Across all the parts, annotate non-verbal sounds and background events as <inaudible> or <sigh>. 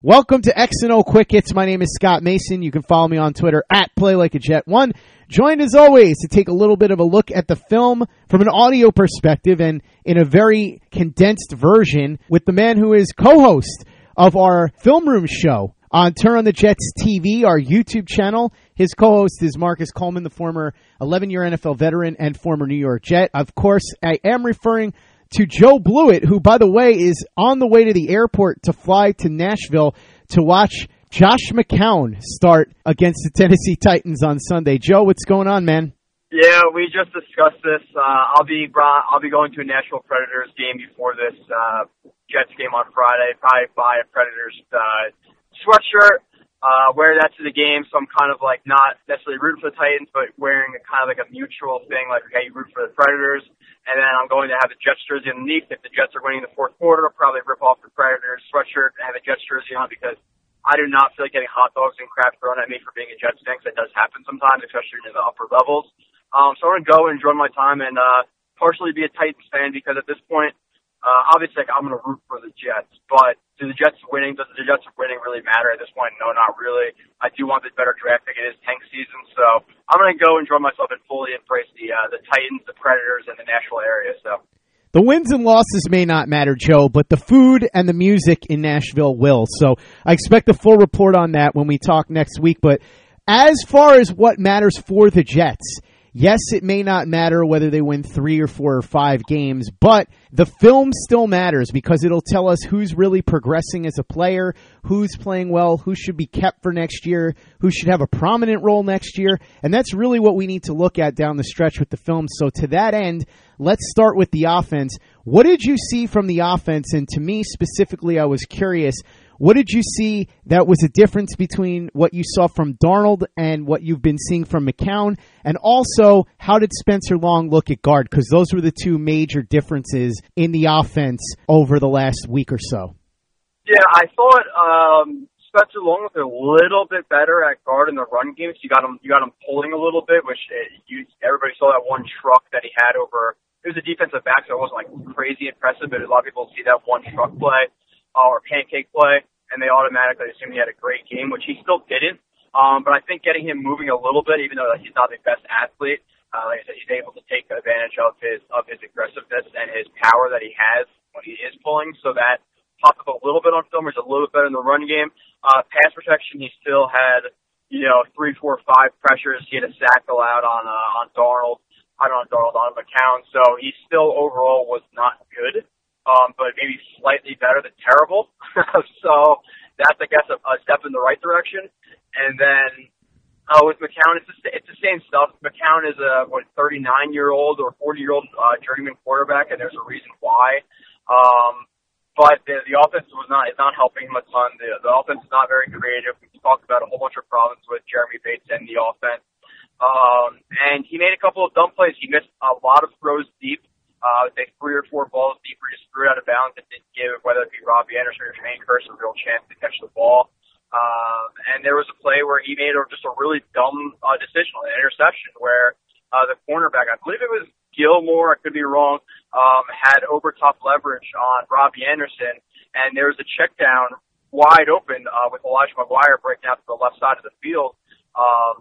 Welcome to X and O Quick Hits. My name is Scott Mason. You can follow me on Twitter at Play Like a Jet One. Joined as always to take a little bit of a look at the film from an audio perspective and in a very condensed version with the man who is co-host of our Film Room show on Turn on the Jets TV, our YouTube channel. His co-host is Marcus Coleman, the former 11-year NFL veteran and former New York Jet. Of course, I am referring to Joe Blewett, who, by the way, is on the way to the airport to fly to Nashville to watch Josh McCown start against the Tennessee Titans on Sunday. Joe, what's going on, man? Yeah, we just discussed this. Uh, I'll be I'll be going to a Nashville Predators game before this uh, Jets game on Friday. Probably buy a Predators uh, sweatshirt uh, wear that to the game. So I'm kind of like not necessarily rooting for the Titans, but wearing a kind of like a mutual thing, like okay, you root for the Predators, and then I'm going to have the Jets jersey underneath. If the Jets are winning the fourth quarter, I'll probably rip off the Predators sweatshirt and have a Jets jersey on because I do not feel like getting hot dogs and crap thrown at me for being a Jets fan. Cause that does happen sometimes, especially in the upper levels. Um, so I'm gonna go and enjoy my time and uh, partially be a Titans fan because at this point uh, obviously, like, I'm going to root for the Jets, but do the Jets winning, does the Jets winning really matter at this point? No, not really. I do want the better draft pick. It is tank season, so I'm going to go enjoy myself and fully embrace the uh, the Titans, the Predators, and the Nashville area. So. The wins and losses may not matter, Joe, but the food and the music in Nashville will. So I expect a full report on that when we talk next week. But as far as what matters for the Jets, yes, it may not matter whether they win three or four or five games, but the film still matters because it'll tell us who's really progressing as a player, who's playing well, who should be kept for next year, who should have a prominent role next year. And that's really what we need to look at down the stretch with the film. So to that end, let's start with the offense. What did you see from the offense? And to me specifically, I was curious what did you see that was a difference between what you saw from Darnold and what you've been seeing from McCown? And also, how did Spencer Long look at guard? Because those were the two major differences in the offense over the last week or so. Yeah, I thought um, Spencer Long was a little bit better at guard in the run game. So you got him, you got him pulling a little bit, which uh, you everybody saw that one truck that he had over. It was a defensive back, so it wasn't like crazy impressive, but a lot of people see that one truck play uh, or pancake play, and they automatically assume he had a great game, which he still didn't. Um, but I think getting him moving a little bit, even though he's not the best athlete, uh, like I said, he's able to take advantage of his of his aggressiveness and his power that he has when he is pulling. So that popped up a little bit on film. He's a little bit better in the run game. Uh, pass protection, he still had you know three, four, five pressures. He had a sack allowed on uh, on Darnold. I don't know Darnold on McCown. So he still overall was not good um, but maybe slightly better than terrible. <laughs> so that's, I guess, a, a step in the right direction. And then uh, with McCown, it's the, it's the same stuff. McCown is a what 39 year old or 40 year old uh, journeyman quarterback, and there's a reason why. Um, but the, the offense was not is not helping him a ton. The, the offense is not very creative. We talked about a whole bunch of problems with Jeremy Bates and the offense. Um, and he made a couple of dumb plays. He missed a lot of throws deep uh, they three or four balls deep where just threw it out of bounds and didn't give whether it be Robbie Anderson or Jermaine Kearse a real chance to catch the ball. Um, and there was a play where he made just a really dumb uh, decision, an interception, where uh, the cornerback, I believe it was Gilmore, I could be wrong, um, had over top leverage on Robbie Anderson, and there was a check down wide open uh, with Elijah McGuire breaking out to the left side of the field. Um,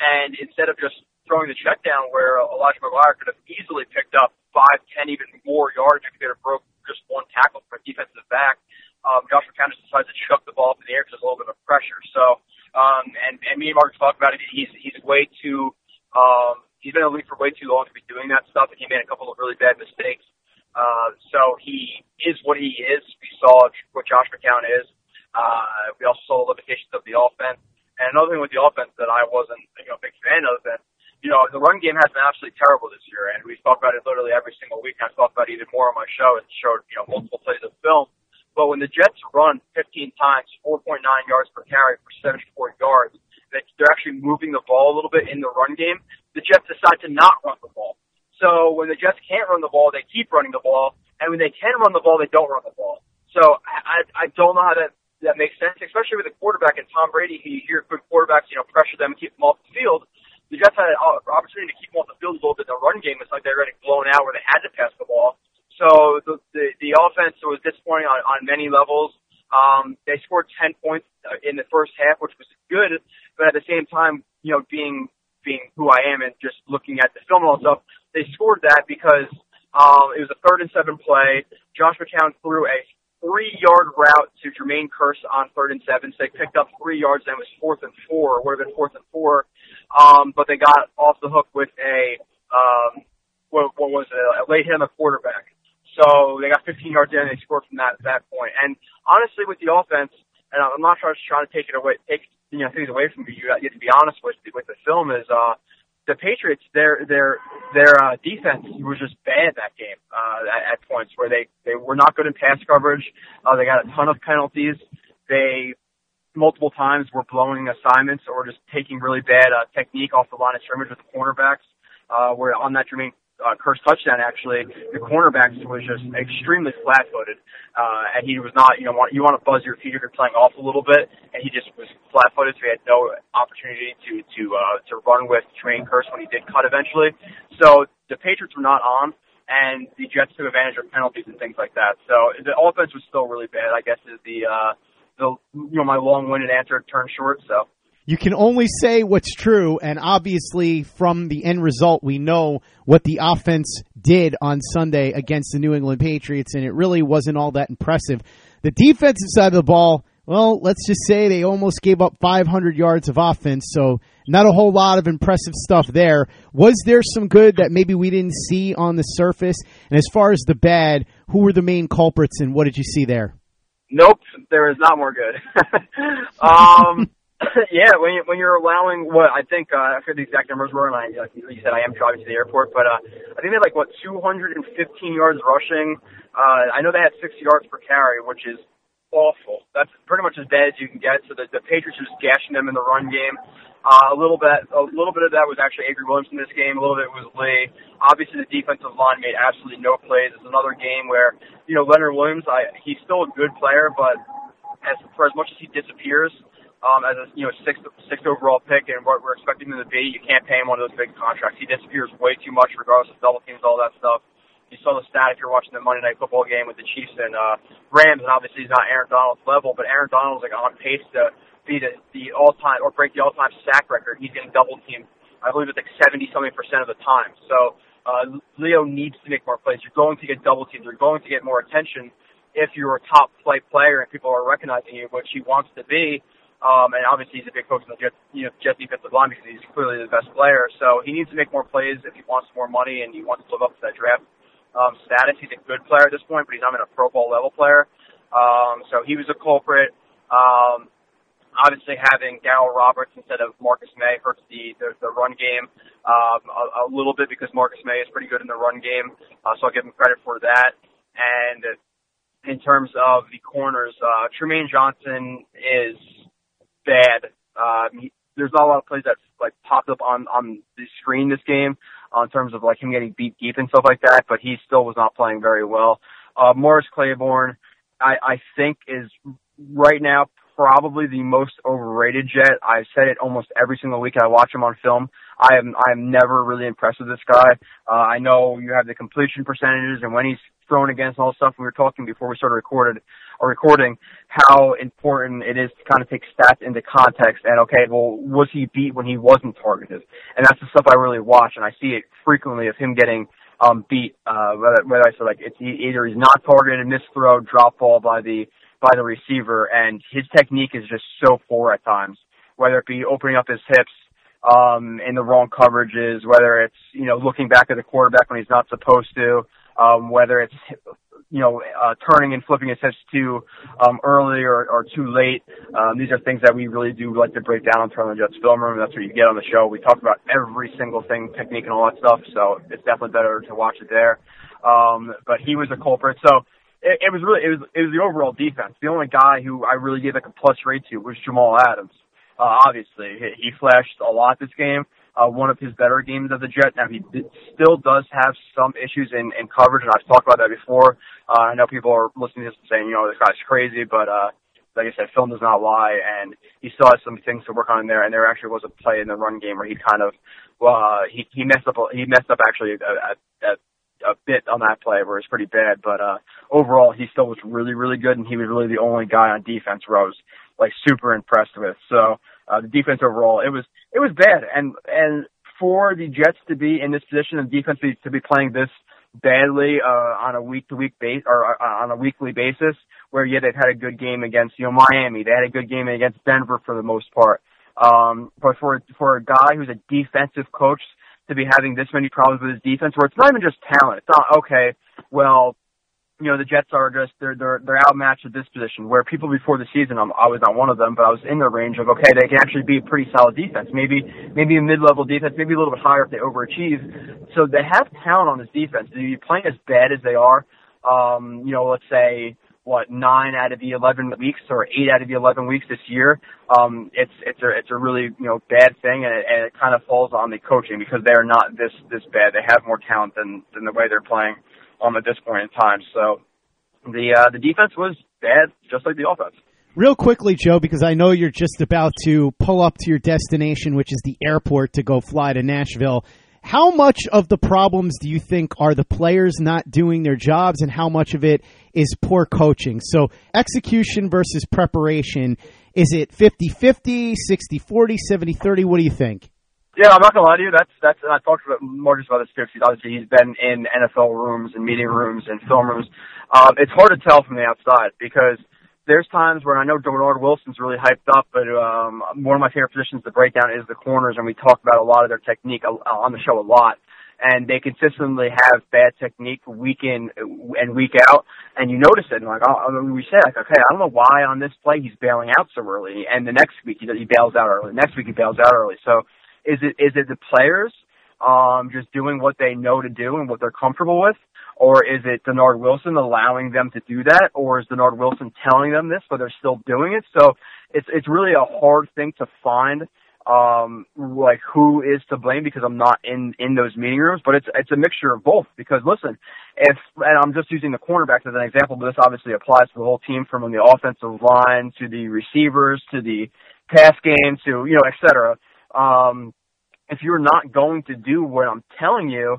and instead of just throwing the check down where Elijah McGuire could have easily picked up five, ten, even more yards if he have broke just one tackle from a defensive back. Um, Josh McCown just decides to chuck the ball up in the air because there's a little bit of pressure. So, um, and, and me and Mark talked about it. He's, he's way too, um, he's been in the league for way too long to be doing that stuff, and he made a couple of really bad mistakes. Uh, so he is what he is. We saw what Josh McCown is. Uh, we also saw the limitations of the offense. And another thing with the offense that I wasn't you know, a big fan of, and you know, the run game has been absolutely terrible this year, and we've talked about it literally every single week. I've talked about it even more on my show and showed, you know, multiple plays of film. But when the Jets run 15 times, 4.9 yards per carry for 74 yards, they're actually moving the ball a little bit in the run game, the Jets decide to not run the ball. So when the Jets can't run the ball, they keep running the ball, and when they can run the ball, they don't run the ball. So I, I don't know how that that makes sense, especially with a quarterback and Tom Brady. Who you hear good quarterbacks, you know, pressure them and keep them off the field the Jets had an opportunity to keep them off the field a little bit the run game. It's like they were getting blown out where they had to pass the ball. So the the, the offense was disappointing on, on many levels. Um, they scored 10 points uh, in the first half, which was good, but at the same time, you know, being being who I am and just looking at the film and all stuff, they scored that because um, it was a third and seven play. Josh McCown threw a three yard route to Jermaine Kearse on third and seven. So they picked up three yards and it was fourth and four. Would have been fourth and four. Um, but they got off the hook with a, um, what, what was it? A late hit on the quarterback. So they got 15 yards in and they scored from that, that point. And honestly, with the offense, and I'm not trying, trying to take it away, take, you know, things away from you. You have to be honest with, with the film is, uh, the Patriots, their their their uh, defense was just bad that game uh, at, at points where they they were not good in pass coverage. Uh, they got a ton of penalties. They multiple times were blowing assignments or just taking really bad uh, technique off the line of scrimmage with the cornerbacks. Uh, where on that Jermaine uh, Kearse touchdown, actually, the cornerbacks was just extremely flat-footed, uh, and he was not, you know, you want to buzz your feet if you're playing off a little bit, and he just was flat-footed, so he had no opportunity to to uh, to run with Jermaine Kearse when he did cut eventually. So the Patriots were not on, and the Jets took advantage of penalties and things like that. So the offense was still really bad. I guess is the uh, the you know my long-winded answer turned short. So you can only say what's true, and obviously, from the end result, we know what the offense did on Sunday against the New England Patriots, and it really wasn't all that impressive. The defensive side of the ball, well, let's just say they almost gave up 500 yards of offense, so not a whole lot of impressive stuff there. Was there some good that maybe we didn't see on the surface? And as far as the bad, who were the main culprits, and what did you see there? Nope, there is not more good. <laughs> um, <laughs> yeah, when you, when you're allowing what I think uh, I forget the exact numbers were, and I like you said I am driving to the airport, but uh, I think they had like what 215 yards rushing. Uh, I know they had 60 yards per carry, which is awful. That's pretty much as bad as you can get. So the, the Patriots are just gashing them in the run game. Uh, a little bit, a little bit of that was actually Avery Williams in this game. A little bit was Lee. Obviously, the defensive line made absolutely no plays. It's another game where you know Leonard Williams, I he's still a good player, but as for as much as he disappears, um, as a you know sixth sixth overall pick and what we're expecting him to be, you can't pay him one of those big contracts. He disappears way too much, regardless of double teams, all that stuff. You saw the stat if you're watching the Monday Night Football game with the Chiefs and uh, Rams, and obviously he's not Aaron Donald's level, but Aaron Donald's like on pace to be the, the all-time or break the all-time sack record. He's getting double teamed. I believe it's like 70 something percent of the time. So uh, Leo needs to make more plays. You're going to get double teamed. You're going to get more attention if you're a top flight player and people are recognizing you, which he wants to be. Um, and obviously he's a big focus on the Jets, you know, Jets defensive line because he's clearly the best player. So he needs to make more plays if he wants more money and he wants to live up to that draft um, status. He's a good player at this point, but he's not even a Pro Bowl level player. Um, so he was a culprit. Um, obviously having Darryl Roberts instead of Marcus Maye hurts the the, the run game um, a, a little bit because Marcus Maye is pretty good in the run game. Uh, so I'll give him credit for that. And in terms of the corners, uh, Trumaine Johnson is bad. Um, he, there's not a lot of plays that like popped up on on the screen this game uh, in terms of like him getting beat deep and stuff like that, but he still was not playing very well. Uh, Morris Claiborne, I, I think is right now probably the most overrated Jet. I've said it almost every single week I watch him on film. I am I am never really impressed with this guy. Uh, I know you have the completion percentages and when he's thrown against all stuff. We were talking before we started recorded or recording how important it is to kind of take stats into context and okay, well, was he beat when he wasn't targeted? And that's the stuff I really watch and I see it frequently of him getting um beat uh whether, whether I say like it's either he's not targeted, missed throw, drop ball by the by the receiver, and his technique is just so poor at times. Whether it be opening up his hips um, in the wrong coverages, whether it's you know looking back at the quarterback when he's not supposed to, um, whether it's you know uh, turning and flipping his hips too um, early or, or too late. Um, these are things that we really do like to break down Turn on Jets Film Room. That's what you get on the show. We talk about every single thing, technique, and all that stuff. So it's definitely better to watch it there. Um, but he was a culprit. So it, it was really it was it was the overall defense. The only guy who I really gave like a plus rate to was Jamal Adams. Uh, obviously, he, he flashed a lot this game. Uh, one of his better games as a Jet. Now he did, still does have some issues in, in coverage, and I've talked about that before. Uh, I know people are listening to this and saying, you know, this guy's crazy, but uh, like I said, film does not lie, and he still has some things to work on in there. And there actually was a play in the run game where he kind of, well, uh, he he messed up. He messed up actually a, a, a a bit on that play where it's pretty bad. But uh, overall he still was really really good, and he was really the only guy on defense where I was like super impressed with. So uh, the defense overall, it was it was bad, and and for the Jets to be in this position and defense to be, playing this badly uh, on a week to week base or uh, on a weekly basis, where yeah they've had a good game against you know Miami, they had a good game against Denver for the most part. Um, but for for a guy who's a defensive coach to be having this many problems with his defense, where it's not even just talent. It's not okay. Well, you know the Jets are just they're they're they're outmatched at this position. Where people before the season, I'm, I was not one of them, but I was in the range of okay, they can actually be a pretty solid defense. Maybe maybe a mid-level defense, maybe a little bit higher if they overachieve. So they have talent on this defense. Be playing as bad as they are, um, you know, let's say what nine out of the eleven weeks or eight out of the eleven weeks this year, um, it's it's a it's a really you know bad thing, and it, and it kind of falls on the coaching because they're not this this bad. They have more talent than than the way they're playing um, at this point in time. So the uh, the defense was bad, just like the offense. Real quickly, Joe, because I know you're just about to pull up to your destination, which is the airport, to go fly to Nashville. How much of the problems do you think are the players not doing their jobs, and how much of it is poor coaching? So, execution versus preparation, is it 50 50, 60 40, 70 30? What do you think? Yeah, I'm not gonna lie to you. That's that's. And I talked about Marcus about this too. Obviously, he's been in NFL rooms and meeting rooms and film rooms. Um, it's hard to tell from the outside because there's times where I know Dennard Wilson's really hyped up, but um, one of my favorite positions to break down is the corners, and we talk about a lot of their technique on the show a lot. And they consistently have bad technique week in and week out, and you notice it. And like, oh, I mean, we say, like, okay, I don't know why on this play he's bailing out so early, and the next week he, he bails out early. Next week he bails out early. So is it is it the players um, just doing what they know to do and what they're comfortable with, or is it Dennard Wilson allowing them to do that, or is Dennard Wilson telling them this but they're still doing it? So it's it's really a hard thing to find um like who is to blame because I'm not in in those meeting rooms, but it's it's a mixture of both. Because listen, if and I'm just using the cornerbacks as an example, but this obviously applies to the whole team from the offensive line to the receivers to the pass game to you know et cetera um, if you're not going to do what I'm telling you,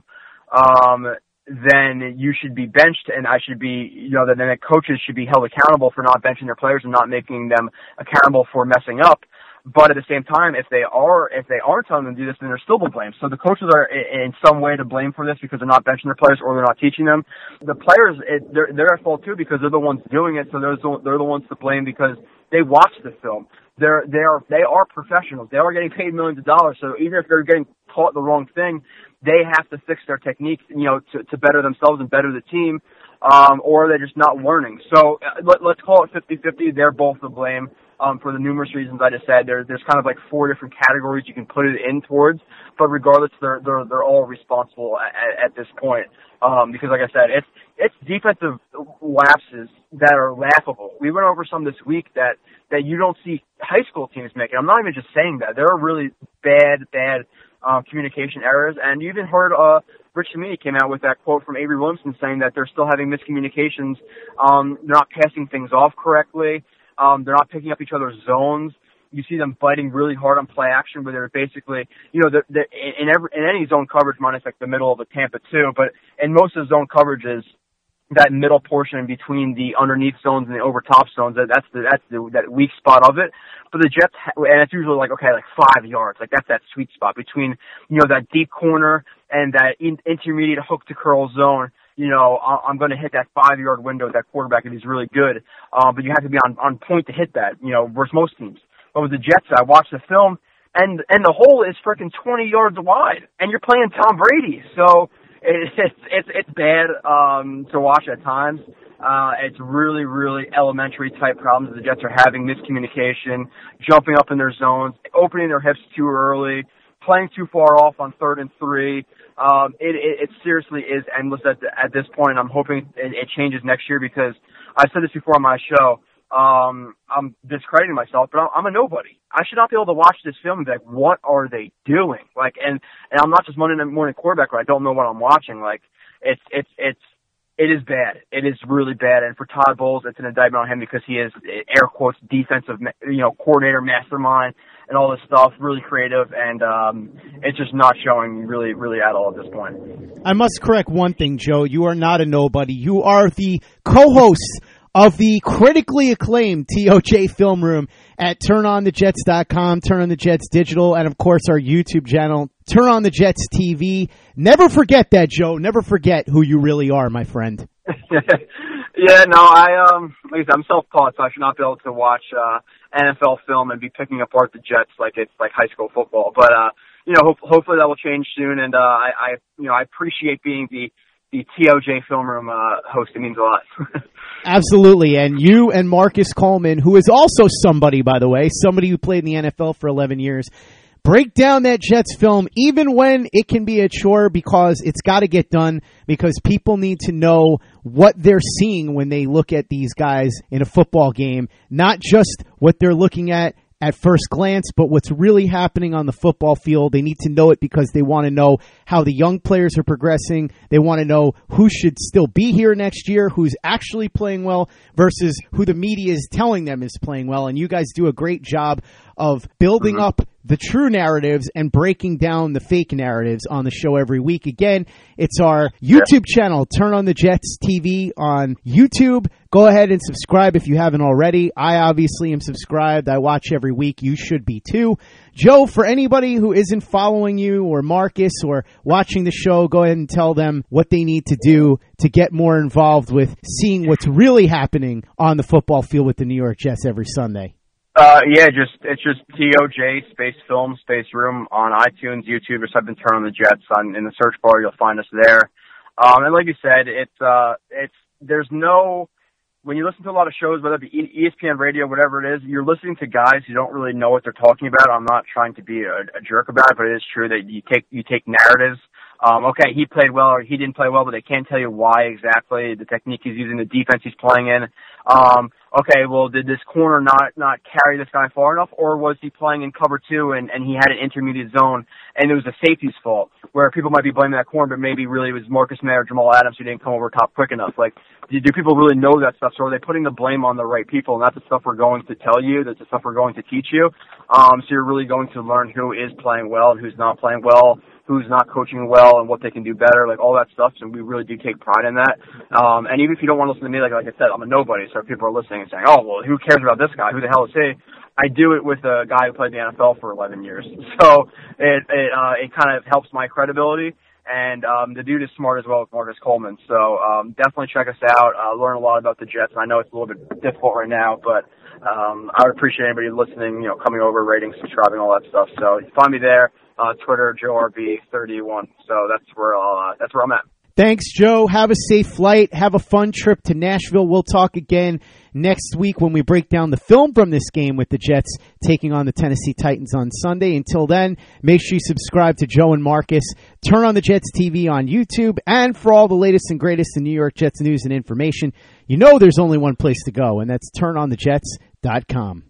um, then you should be benched and I should be, you know, then the coaches should be held accountable for not benching their players and not making them accountable for messing up. But at the same time, if they are, if they aren't telling them to do this, then they're still to blame. So the coaches are in some way to blame for this because they're not benching their players or they're not teaching them. The players, it, they're, they're at fault too because they're the ones doing it. So they're, they're the ones to blame because they watch the film they're they are they are professionals. They are getting paid millions of dollars. So even if they're getting taught the wrong thing, they have to fix their technique, you know, to, to better themselves and better the team, um, or they're just not learning. So uh, let, let's call it 50-50. They're both to blame um, for the numerous reasons I just said. There, there's kind of like four different categories you can put it in towards, but regardless, they're they're they're all responsible at, at this point. Um, because like I said, it's it's defensive lapses that are laughable. We went over some this week that that you don't see high school teams making. I'm not even just saying that. There are really bad, bad uh, communication errors, and you even heard uh, Rich Cimini came out with that quote from Avery Williamson saying that they're still having miscommunications. Um, not passing things off correctly. Um, they're not picking up each other's zones. You see them biting really hard on play action, where they're basically, you know, they're, they're in every in any zone coverage, minus like the middle of the Tampa two, but in most of the zone coverages, that middle portion between the underneath zones and the over top zones. That, that's the that's the that weak spot of it. But the Jets, and it's usually like okay, like five yards. Like that's that sweet spot between you know that deep corner and that in, intermediate hook to curl zone. You know, I'm going to hit that five yard window. That quarterback if he's really good, um, but you have to be on on point to hit that. You know, versus most teams. But with the Jets, I watched the film, and and the hole is freaking 20 yards wide, and you're playing Tom Brady, so it's it's it's bad um, to watch at times. Uh, it's really, really elementary type problems the Jets are having miscommunication, jumping up in their zones, opening their hips too early, playing too far off on third and three. Um, it, it, it seriously is endless at, the, at this point. I'm hoping it, it changes next year because I said this before on my show um, I'm discrediting myself, but I'm a nobody. I should not be able to watch this film and be like, what are they doing? Like, and, and I'm not just Monday morning quarterback where I don't know what I'm watching. Like, it's, it's, it's, it is bad. It is really bad. And for Todd Bowles, it's an indictment on him because he is air quotes defensive, you know, coordinator, mastermind, and all this stuff. Really creative, and um, it's just not showing really, really at all at this point. I must correct one thing, Joe. You are not a nobody. You are the co-host of the critically acclaimed TOJ Film Room at TurnOnTheJets.com, Turn on the Jets Digital, and of course our YouTube channel, Turn on the Jets TV. Never forget that, Joe. Never forget who you really are, my friend. <laughs> yeah, no, I um, like I said, I'm self-taught, so I should not be able to watch uh, NFL film and be picking apart the Jets like it's like high school football. But uh, you know, ho- hopefully that will change soon, and uh, I, I, you know, I appreciate being the the TOJ Film Room uh, host. It means a lot. <laughs> Absolutely, and you and Marcus Coleman, who is also somebody, by the way, somebody who played in the NFL for 11 years, break down that Jets film, even when it can be a chore, because it's got to get done. Because people need to know what they're seeing when they look at these guys in a football game, not just what they're looking at at first glance, but what's really happening on the football field. They need to know it because they want to know how the young players are progressing. They want to know who should still be here next year, who's actually playing well versus who the media is telling them is playing well. And you guys do a great job of building mm-hmm. up the true narratives and breaking down the fake narratives on the show every week. Again, it's our YouTube channel, Turn on the Jets TV on YouTube. Go ahead and subscribe if you haven't already. I obviously am subscribed. I watch every week. You should be too. Joe, for anybody who isn't following you or Marcus or watching the show, go ahead and tell them what they need to do to get more involved with seeing what's really happening on the football field with the New York Jets every Sunday. Uh, yeah, just it's just TOJ Space Film Space Room on iTunes, YouTube, or something. Turn on the Jets on in the search bar. You'll find us there. Um, and like you said, it's uh, it's there's no when you listen to a lot of shows, whether it be ESPN radio, whatever it is, you're listening to guys who don't really know what they're talking about. I'm not trying to be a, a jerk about it, but it is true that you take you take narratives. Um, okay, he played well or he didn't play well, but they can't tell you why exactly the technique he's using, the defense he's playing in. Um, okay, well, did this corner not not carry this guy far enough, or was he playing in cover two and and he had an intermediate zone and it was a safety's fault, where people might be blaming that corner, but maybe really it was Marcus Maye or Jamal Adams who didn't come over top quick enough. Like, do, do people really know that stuff? So are they putting the blame on the right people? And that's the stuff we're going to tell you. That's the stuff we're going to teach you. Um, so you're really going to learn who is playing well and who's not playing well who's not coaching well and what they can do better, like all that stuff. And we really do take pride in that. Um, and even if you don't want to listen to me, like like I said, I'm a nobody. So people are listening and saying, "Oh, well, who cares about this guy? Who the hell is he?" I do it with a guy who played the NFL for 11 years, <laughs> so it it uh, it kind of helps my credibility. And um, the dude is smart as well with Marcus Coleman. So um, definitely check us out. Uh, learn a lot about the Jets. I know it's a little bit difficult right now, but um, I would appreciate anybody listening, you know, coming over, rating, subscribing, all that stuff. So find me there uh, Twitter, Joe RB31. So that's where uh, that's where I'm at. Thanks, Joe. Have a safe flight. Have a fun trip to Nashville. We'll talk again next week when we break down the film from this game with the Jets taking on the Tennessee Titans on Sunday. Until then, make sure you subscribe to Joe and Marcus. Turn on the Jets TV on YouTube. And for all the latest and greatest in New York Jets news and information, you know there's only one place to go, and that's turnonthejets.com.